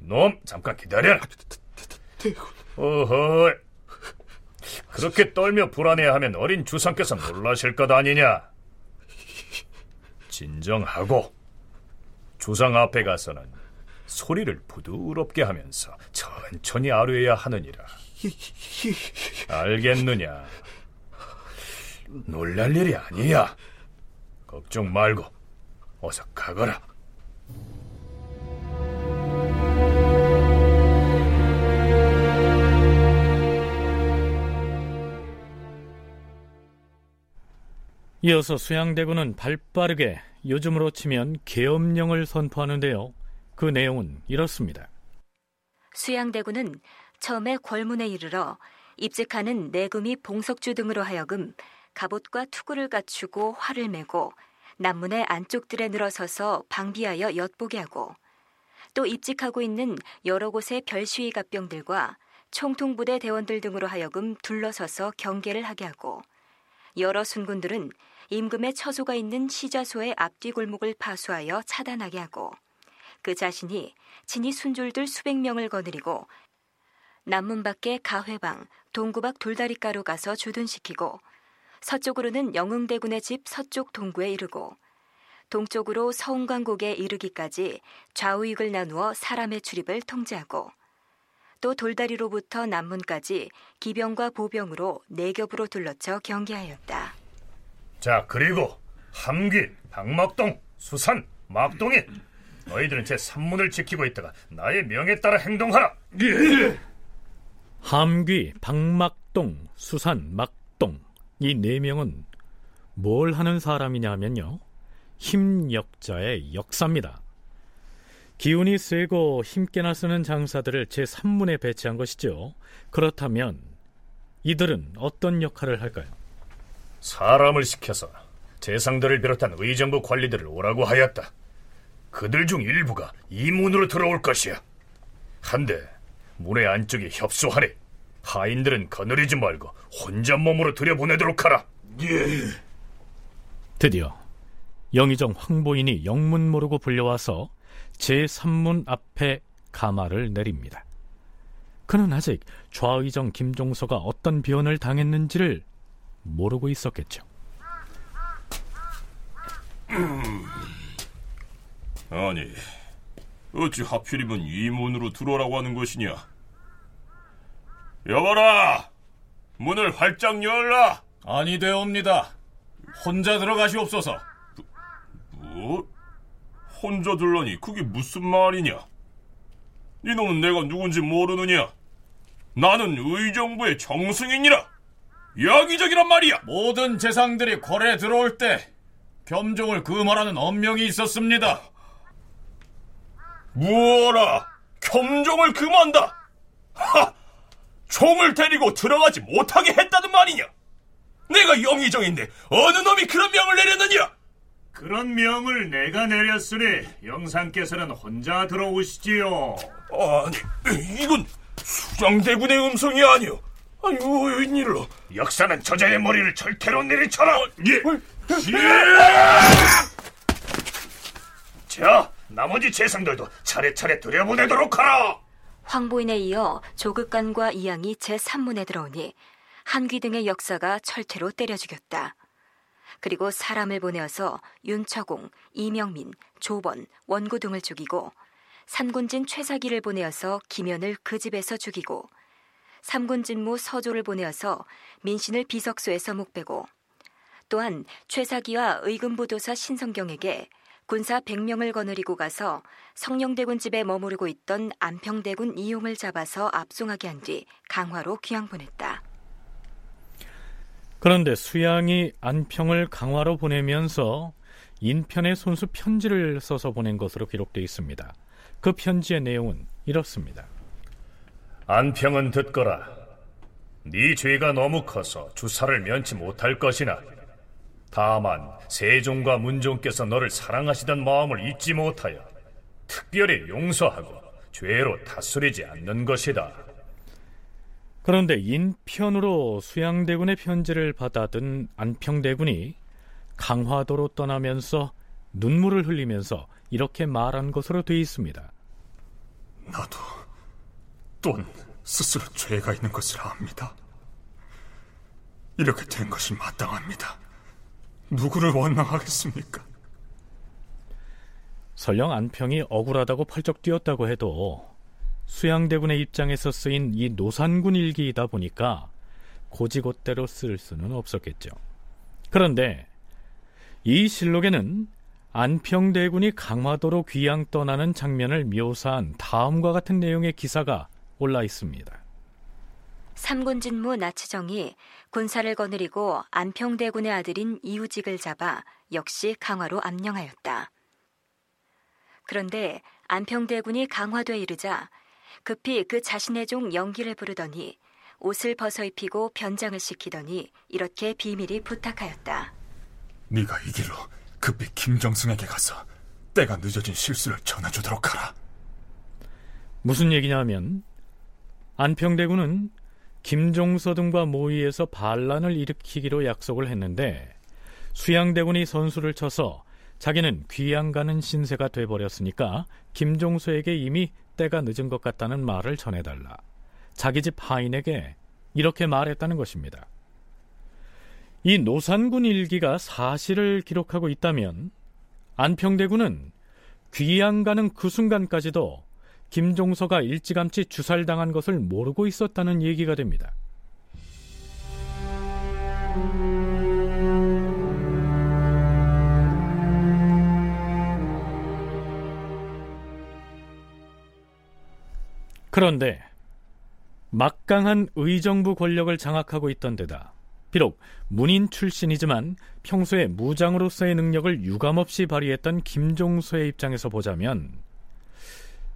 이놈, 잠깐 기다려라. 어허. 그렇게 떨며 불안해하면 어린 주상께서 놀라실 것 아니냐? 진정하고 주상 앞에 가서는 소리를 부드럽게 하면서 천천히 아뢰야 하느니라. 알겠느냐? 놀랄 일이 아니야. 걱정 말고 어서 가거라. 이어서 수양대군은 발빠르게 요즘으로 치면 계엄령을 선포하는데요. 그 내용은 이렇습니다. 수양대군은 처음에 궐문에 이르러 입직하는 내금이 봉석주 등으로 하여금 갑옷과 투구를 갖추고 활을 메고 남문의 안쪽들에 늘어서서 방비하여 엿보게 하고 또 입직하고 있는 여러 곳의 별시위 갑병들과 총통부대 대원들 등으로 하여금 둘러서서 경계를 하게 하고 여러 순군들은 임금의 처소가 있는 시자소의 앞뒤 골목을 파수하여 차단하게 하고 그 자신이 친히 순졸들 수백 명을 거느리고 남문 밖에 가회방, 동구박 돌다리가로 가서 주둔시키고 서쪽으로는 영흥대군의 집 서쪽 동구에 이르고 동쪽으로 서운광곡에 이르기까지 좌우익을 나누어 사람의 출입을 통제하고 또 돌다리로부터 남문까지 기병과 보병으로 네 겹으로 둘러쳐 경계하였다. 자, 그리고 함길, 박막동, 수산, 막동인 너희들은 제 산문을 지키고 있다가 나의 명에 따라 행동하라. 예. 함귀, 박막동, 수산, 막동 이 네 명은 뭘 하는 사람이냐면요. 힘 역자의 역사입니다. 기운이 세고 힘께나 쓰는 장사들을 제3문에 배치한 것이죠. 그렇다면 이들은 어떤 역할을 할까요? 사람을 시켜서 재상들을 비롯한 의정부 관리들을 오라고 하였다. 그들 중 일부가 이 문으로 들어올 것이야. 한데 문의 안쪽에 협소하네. 하인들은 거느리지 말고 혼자 몸으로 들여보내도록 하라. 예. 드디어 영의정 황보인이 영문 모르고 불려와서 제3문 앞에 가마를 내립니다. 그는 아직 좌의정 김종서가 어떤 변을 당했는지를 모르고 있었겠죠. 아니, 어찌 하필이면 이 문으로 들어오라고 하는 것이냐? 여봐라! 문을 활짝 열라! 아니 되옵니다. 혼자 들어가시옵소서. 뭐? 혼자 들라니 그게 무슨 말이냐? 이놈은 내가 누군지 모르느냐? 나는 의정부의 정승이니라! 야기적이란 말이야! 모든 재상들이 궐에 들어올 때 겸종을 금하라는 엄명이 있었습니다. 무어라! 겸종을 금한다! 하! 총을 데리고 들어가지 못하게 했다는 말이냐? 내가 영의정인데 어느 놈이 그런 명을 내렸느냐? 그런 명을 내가 내렸으니 영상께서는 혼자 들어오시지요. 아니, 이건 수장대군의 음성이 아니오. 아니, 웬일로? 역사는 저자의 머리를 절대로 내리쳐라. 예. 자, 나머지 재상들도 차례차례 들여보내도록 하라. 황보인에 이어 조극간과 이양이 제3문에 들어오니 한귀 등의 역사가 철퇴로 때려 죽였다. 그리고 사람을 보내어서 윤처공, 이명민, 조번, 원구 등을 죽이고 삼군진 최사기를 보내어서 김현을 그 집에서 죽이고 삼군진무 서조를 보내어서 민신을 비석소에서 목베고 또한 최사기와 의금부도사 신성경에게 군사 100명을 거느리고 가서 성령대군 집에 머무르고 있던 안평대군 이용을 잡아서 압송하게 한 뒤 강화로 귀양 보냈다. 그런데 수양이 안평을 강화로 보내면서 인편의 손수 편지를 써서 보낸 것으로 기록되어 있습니다. 그 편지의 내용은 이렇습니다. 안평은 듣거라. 네 죄가 너무 커서 주사를 면치 못할 것이나 다만 세종과 문종께서 너를 사랑하시던 마음을 잊지 못하여 특별히 용서하고 죄로 다스리지 않는 것이다. 그런데 인편으로 수양대군의 편지를 받아든 안평대군이 강화도로 떠나면서 눈물을 흘리면서 이렇게 말한 것으로 되어 있습니다. 나도 또한 스스로 죄가 있는 것을 압니다. 이렇게 된 것이 마땅합니다. 누구를 원망하겠습니까? 설령 안평이 억울하다고 펄쩍 뛰었다고 해도 수양대군의 입장에서 쓰인 이 노산군 일기이다 보니까 고지곳대로 쓸 수는 없었겠죠. 그런데 이 실록에는 안평대군이 강화도로 귀양 떠나는 장면을 묘사한 다음과 같은 내용의 기사가 올라 있습니다. 삼군진무 나치정이 군사를 거느리고 안평대군의 아들인 이우직을 잡아 역시 강화로 암령하였다. 그런데 안평대군이 강화도에 이르자 급히 그 자신의 종 영기를 부르더니 옷을 벗어 입히고 변장을 시키더니 이렇게 비밀이 부탁하였다. 네가 이 길로 급히 김정승에게 가서 때가 늦어진 실수를 전해주도록 하라. 무슨 얘기냐면 안평대군은 김종서 등과 모의해서 반란을 일으키기로 약속을 했는데 수양대군이 선수를 쳐서 자기는 귀양 가는 신세가 돼버렸으니까 김종서에게 이미 때가 늦은 것 같다는 말을 전해달라. 자기 집 하인에게 이렇게 말했다는 것입니다. 이 노산군 일기가 사실을 기록하고 있다면 안평대군은 귀양 가는 그 순간까지도 김종서가 일찌감치 주살당한 것을 모르고 있었다는 얘기가 됩니다. 그런데 막강한 의정부 권력을 장악하고 있던 데다 비록 문인 출신이지만 평소에 무장으로서의 능력을 유감없이 발휘했던 김종서의 입장에서 보자면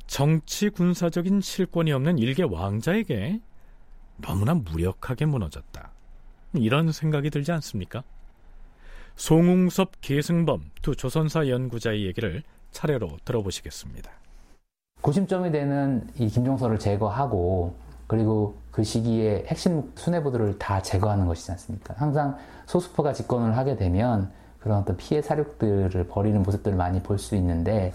정치 군사적인 실권이 없는 일개 왕자에게 너무나 무력하게 무너졌다. 이런 생각이 들지 않습니까? 송웅섭 계승범 두 조선사 연구자의 얘기를 차례로 들어보시겠습니다. 고심점이 되는 이 김종서를 제거하고 그리고 그 시기에 핵심 수뇌부들을 다 제거하는 것이지 않습니까? 항상 소수파가 집권을 하게 되면 그런 어떤 피해 사륙들을 벌이는 모습들을 많이 볼 수 있는데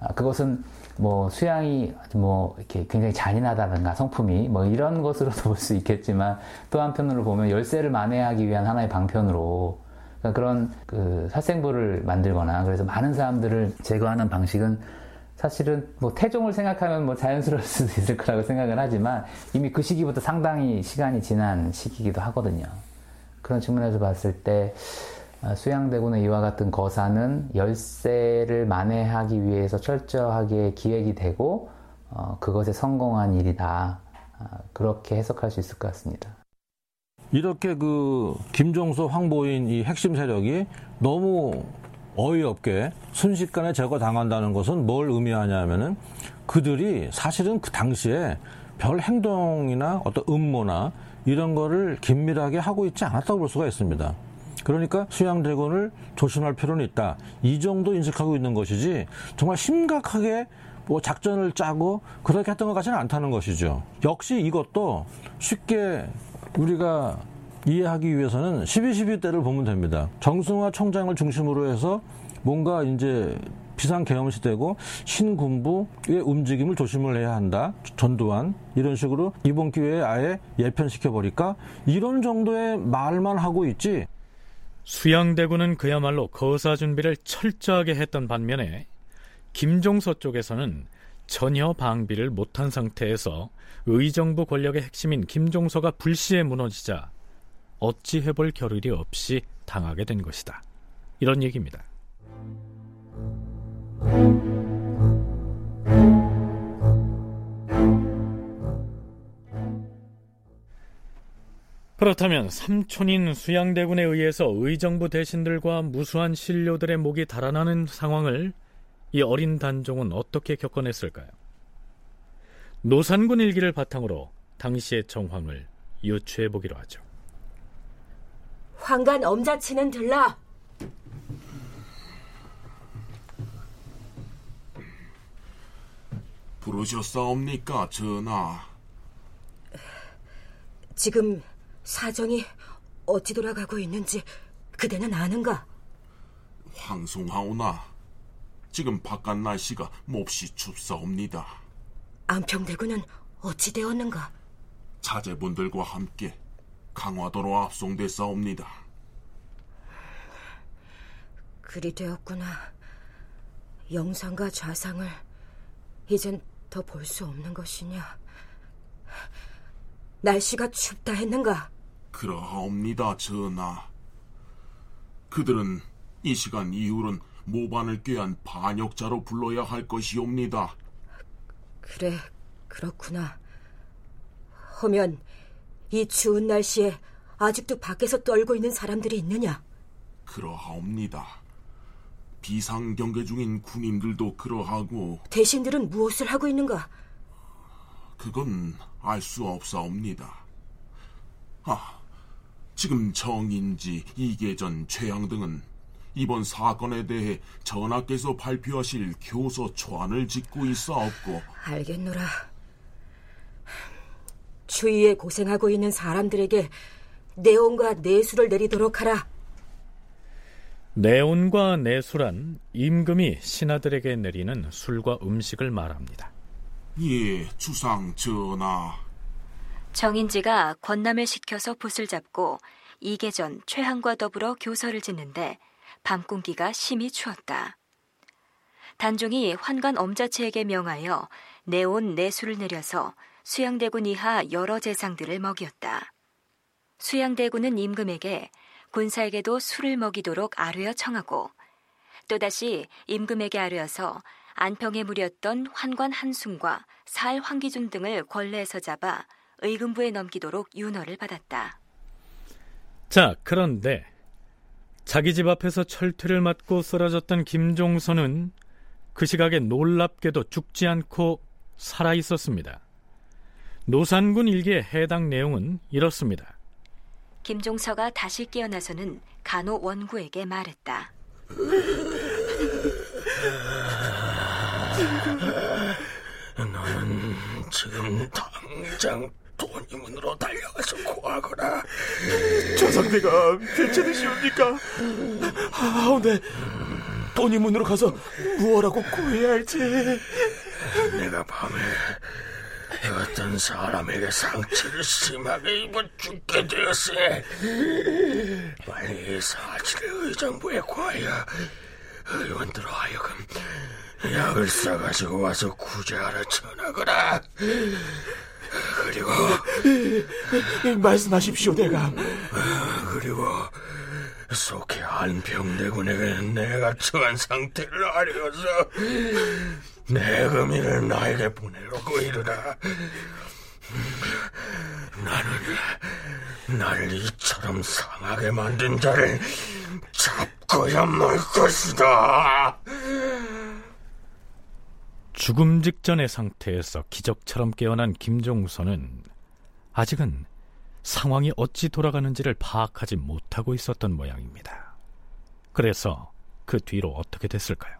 아, 그것은 뭐 수양이 뭐 이렇게 굉장히 잔인하다든가 성품이 뭐 이런 것으로도 볼 수 있겠지만 또 한편으로 보면 열세를 만회하기 위한 하나의 방편으로 그러니까 그런 그 살생부를 만들거나 그래서 많은 사람들을 제거하는 방식은 사실은 뭐 태종을 생각하면 뭐 자연스러울 수도 있을 거라고 생각을 하지만 이미 그 시기부터 상당히 시간이 지난 시기이기도 하거든요. 그런 측면에서 봤을 때 아, 수양대군의 이와 같은 거사는 열세를 만회하기 위해서 철저하게 기획이 되고 어, 그것에 성공한 일이다. 아, 그렇게 해석할 수 있을 것 같습니다. 이렇게 그 김종서 황보인 이 핵심 세력이 너무 어이없게 순식간에 제거당한다는 것은 뭘 의미하냐면은 그들이 사실은 그 당시에 별 행동이나 어떤 음모나 이런 거를 긴밀하게 하고 있지 않았다고 볼 수가 있습니다. 그러니까 수양대군을 조심할 필요는 있다. 이 정도 인식하고 있는 것이지 정말 심각하게 뭐 작전을 짜고 그렇게 했던 것 같지는 않다는 것이죠. 역시 이것도 쉽게 우리가 이해하기 위해서는 12.12 때를 보면 됩니다. 정승화 총장을 중심으로 해서 뭔가 이제 비상계엄 시대고 신군부의 움직임을 조심을 해야 한다. 전두환 이런 식으로 이번 기회에 아예 예편시켜 버릴까 이런 정도의 말만 하고 있지. 수양대군은 그야말로 거사 준비를 철저하게 했던 반면에 김종서 쪽에서는 전혀 방비를 못한 상태에서 의정부 권력의 핵심인 김종서가 불시에 무너지자 어찌 해볼 겨를이 없이 당하게 된 것이다. 이런 얘기입니다. 그렇다면 삼촌인 수양대군에 의해서 의정부 대신들과 무수한 신료들의 목이 달아나는 상황을 이 어린 단종은 어떻게 겪어냈을까요? 노산군 일기를 바탕으로 당시의 정황을 유추해 보기로 하죠. 황간 엄자치는 들라. 부르셨사옵니까, 전하? 지금 사정이 어찌 돌아가고 있는지 그대는 아는가? 황송하오나 지금 바깥 날씨가 몹시 춥사옵니다. 안평대군은 어찌 되었는가? 자제분들과 함께 강화도로 압송됐사옵니다. 그리 되었구나. 영상과 좌상을 이젠 더 볼 수 없는 것이냐? 날씨가 춥다 했는가? 그러하옵니다, 전하. 그들은 이 시간 이후론 모반을 꾀한 반역자로 불러야 할 것이옵니다. 그래, 그렇구나. 허면 이 추운 날씨에 아직도 밖에서 떨고 있는 사람들이 있느냐? 그러하옵니다. 비상 경계 중인 군인들도 그러하고 대신들은 무엇을 하고 있는가? 그건 알 수 없사옵니다. 아, 지금 정인지, 이계전, 최양 등은 이번 사건에 대해 전하께서 발표하실 교서 초안을 짓고 있사옵고 알겠노라. 추위에 고생하고 있는 사람들에게 내온과 내수를 내리도록 하라. 내온과 내수란 임금이 신하들에게 내리는 술과 음식을 말합니다. 예, 주상 전하. 정인지가 권남을 시켜서 붓을 잡고 이계전 최항과 더불어 교서를 짓는데 밤 공기가 심히 추웠다. 단종이 환관 엄자체에게 명하여 내온 내수를 내려서 수양대군 이하 여러 재상들을 먹였다. 수양대군은 임금에게 군사에게도 술을 먹이도록 아뢰어 청하고 또다시 임금에게 아뢰어서 안평에 무렸던 환관 한순과 살 황기준 등을 권례에서 잡아 의금부에 넘기도록 윤허를 받았다. 자, 그런데 자기 집 앞에서 철퇴를 맞고 쓰러졌던 김종선은 그 시각에 놀랍게도 죽지 않고 살아 있었습니다. 노산군 일기의 해당 내용은 이렇습니다. 김종서가 다시 깨어나서는 간호 원구에게 말했다. 너는 지금 당장 돈이문으로 달려가서 구하거라. 저 상태가 괜찮으시옵니까? 하오네 돈이문으로 가서 무엇라고 구해야 할지. 내가 밤에 어떤 사람에게 상처를 심하게 입어 죽게 되었으니 빨리 사지를 의정부에 구하여 의원들로 하여금 약을 싸가지고 와서 구제하러 전하거라. 그리고 말씀하십시오, 대감. 그리고 속해 안평대군에게 내가 처한 상태를 알려서 내 금이를 나에게 보내라고 이르라. 나는 나를 이처럼 상하게 만든 자를 잡고야 말 것이다. 죽음 직전의 상태에서 기적처럼 깨어난 김종선은 아직은 상황이 어찌 돌아가는지를 파악하지 못하고 있었던 모양입니다. 그래서 그 뒤로 어떻게 됐을까요?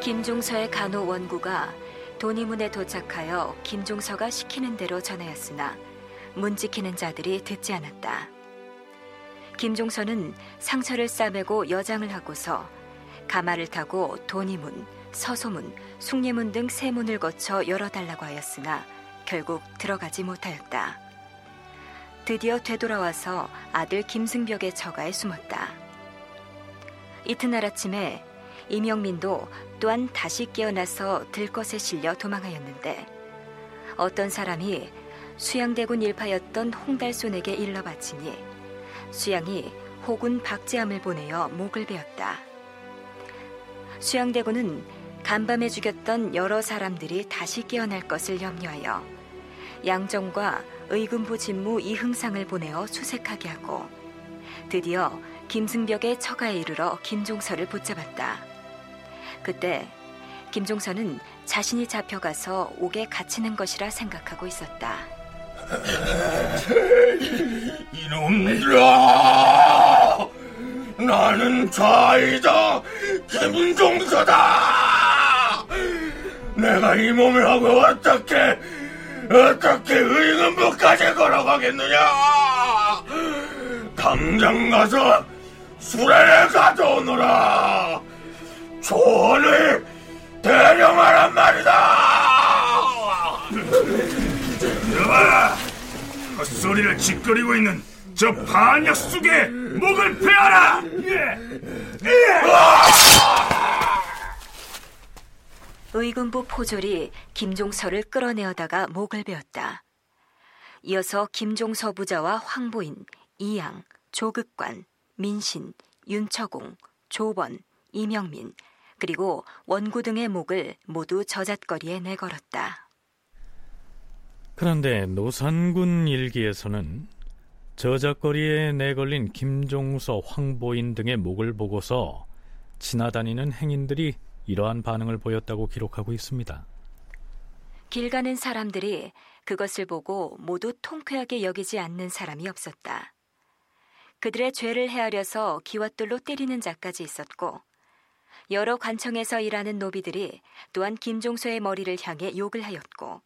김종서의 간호 원구가 돈이문에 도착하여 김종서가 시키는 대로 전하였으나 문 지키는 자들이 듣지 않았다. 김종서는 상처를 싸매고 여장을 하고서 가마를 타고 돈이문, 서소문, 숭례문 등 세 문을 거쳐 열어달라고 하였으나 결국 들어가지 못하였다. 드디어 되돌아와서 아들 김승벽의 처가에 숨었다. 이튿날 아침에 이명민도 또한 다시 깨어나서 들것에 실려 도망하였는데 어떤 사람이 수양대군 일파였던 홍달손에게 일러 바치니 수양이 혹은 박재함을 보내어 목을 베었다. 수양대군은 간밤에 죽였던 여러 사람들이 다시 깨어날 것을 염려하여 양정과 의금부 진무 이흥상을 보내어 수색하게 하고 드디어 김승벽의 처가에 이르러 김종서를 붙잡았다. 그때 김종서는 자신이 잡혀가서 옥에 갇히는 것이라 생각하고 있었다. 이놈들아! 나는 좌이다 김종서다! 내가 이 몸을 하고 어떻게 어떻게 의금부까지 걸어가겠느냐? 당장 가서 수레를 가져오너라! 조언을 대령하란 말이다! 여봐라! 헛소리를 짓거리고 있는 저 반역 속에 목을 베어라! 예! 의금부 포졸이 김종서를 끌어내어다가 목을 베었다. 이어서 김종서 부자와 황보인, 이양, 조극관, 민신, 윤처공, 조번, 이명민, 그리고 원구 등의 목을 모두 저잣거리에 내걸었다. 그런데 노산군 일기에서는 저잣거리에 내걸린 김종서, 황보인 등의 목을 보고서 지나다니는 행인들이 이러한 반응을 보였다고 기록하고 있습니다. 길 가는 사람들이 그것을 보고 모두 통쾌하게 여기지 않는 사람이 없었다. 그들의 죄를 헤아려서 기왓돌로 때리는 자까지 있었고 여러 관청에서 일하는 노비들이 또한 김종서의 머리를 향해 욕을 하였고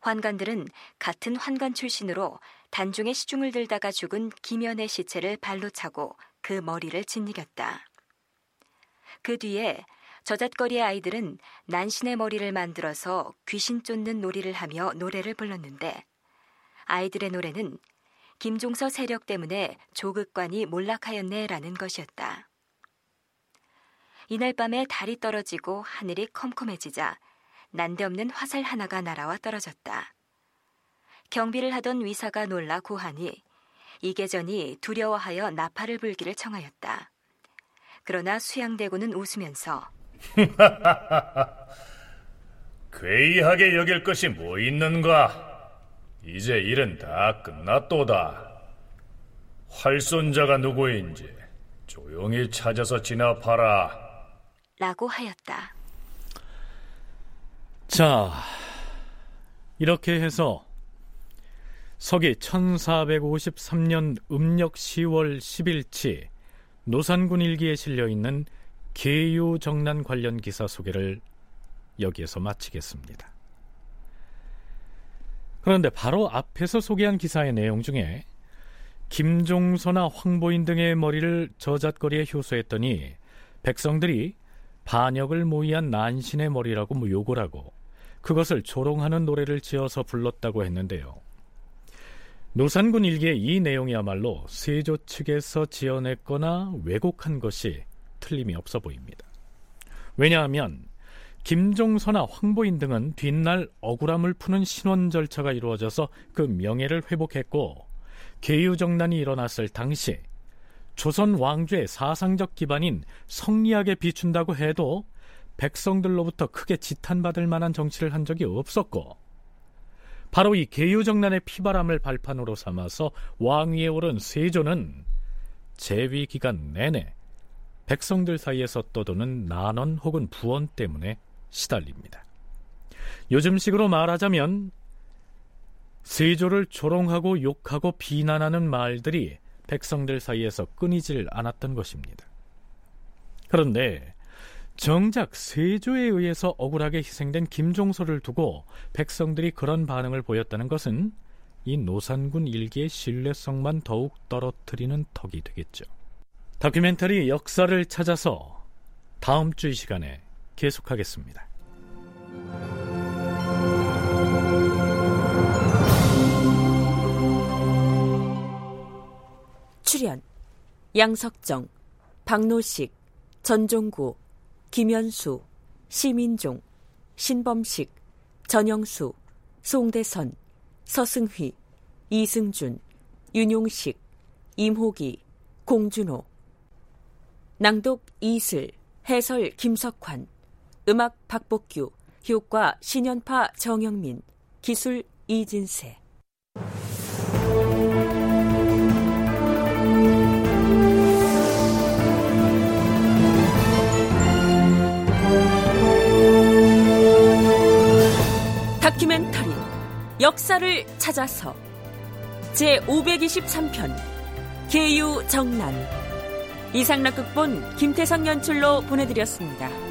환관들은 같은 환관 출신으로 단중에 시중을 들다가 죽은 김연의 시체를 발로 차고 그 머리를 짓이겼다. 그 뒤에 저잣거리의 아이들은 난신의 머리를 만들어서 귀신 쫓는 놀이를 하며 노래를 불렀는데 아이들의 노래는 김종서 세력 때문에 조극관이 몰락하였네라는 것이었다. 이날 밤에 달이 떨어지고 하늘이 컴컴해지자 난데없는 화살 하나가 날아와 떨어졌다. 경비를 하던 위사가 놀라 고하니 이계전이 두려워하여 나팔을 불기를 청하였다. 그러나 수양대군은 웃으면서 괴이하게 여길 것이 뭐 있는가? 이제 일은 다 끝났도다. 활손자가 누구인지 조용히 찾아서 진압하라. 라고 하였다. 자, 이렇게 해서 서기 1453년 음력 10월 10일치 노산군 일기에 실려 있는 계유 정난 관련 기사 소개를 여기에서 마치겠습니다. 그런데 바로 앞에서 소개한 기사의 내용 중에 김종서나 황보인 등의 머리를 저잣거리에 효소했더니 백성들이 반역을 모의한 난신의 머리라고 뭐 욕을 하고 그것을 조롱하는 노래를 지어서 불렀다고 했는데요. 노산군 일기의 이 내용이야말로 세조 측에서 지어냈거나 왜곡한 것이 틀림이 없어 보입니다. 왜냐하면 김종서나 황보인 등은 뒷날 억울함을 푸는 신원 절차가 이루어져서 그 명예를 회복했고 계유정난이 일어났을 당시 조선 왕조의 사상적 기반인 성리학에 비춘다고 해도 백성들로부터 크게 지탄받을 만한 정치를 한 적이 없었고 바로 이 계유정난의 피바람을 발판으로 삼아서 왕위에 오른 세조는 재위 기간 내내 백성들 사이에서 떠도는 난원 혹은 부원 때문에 시달립니다. 요즘식으로 말하자면 세조를 조롱하고 욕하고 비난하는 말들이 백성들 사이에서 끊이질 않았던 것입니다. 그런데 정작 세조에 의해서 억울하게 희생된 김종서를 두고 백성들이 그런 반응을 보였다는 것은 이 노산군 일기의 신뢰성만 더욱 떨어뜨리는 덕이 되겠죠. 다큐멘터리 역사를 찾아서 다음 주 이 시간에 계속하겠습니다. 출연 양석정, 박노식, 전종구, 김현수, 시민종, 신범식, 전영수, 송대선, 서승휘, 이승준, 윤용식, 임호기, 공준호. 낭독 이슬, 해설 김석환, 음악 박복규, 효과 신연파 정영민, 기술 이진세 다큐멘터리 역사를 찾아서 제 523편 계유 정난 이상락 극본 김태성 연출로 보내드렸습니다.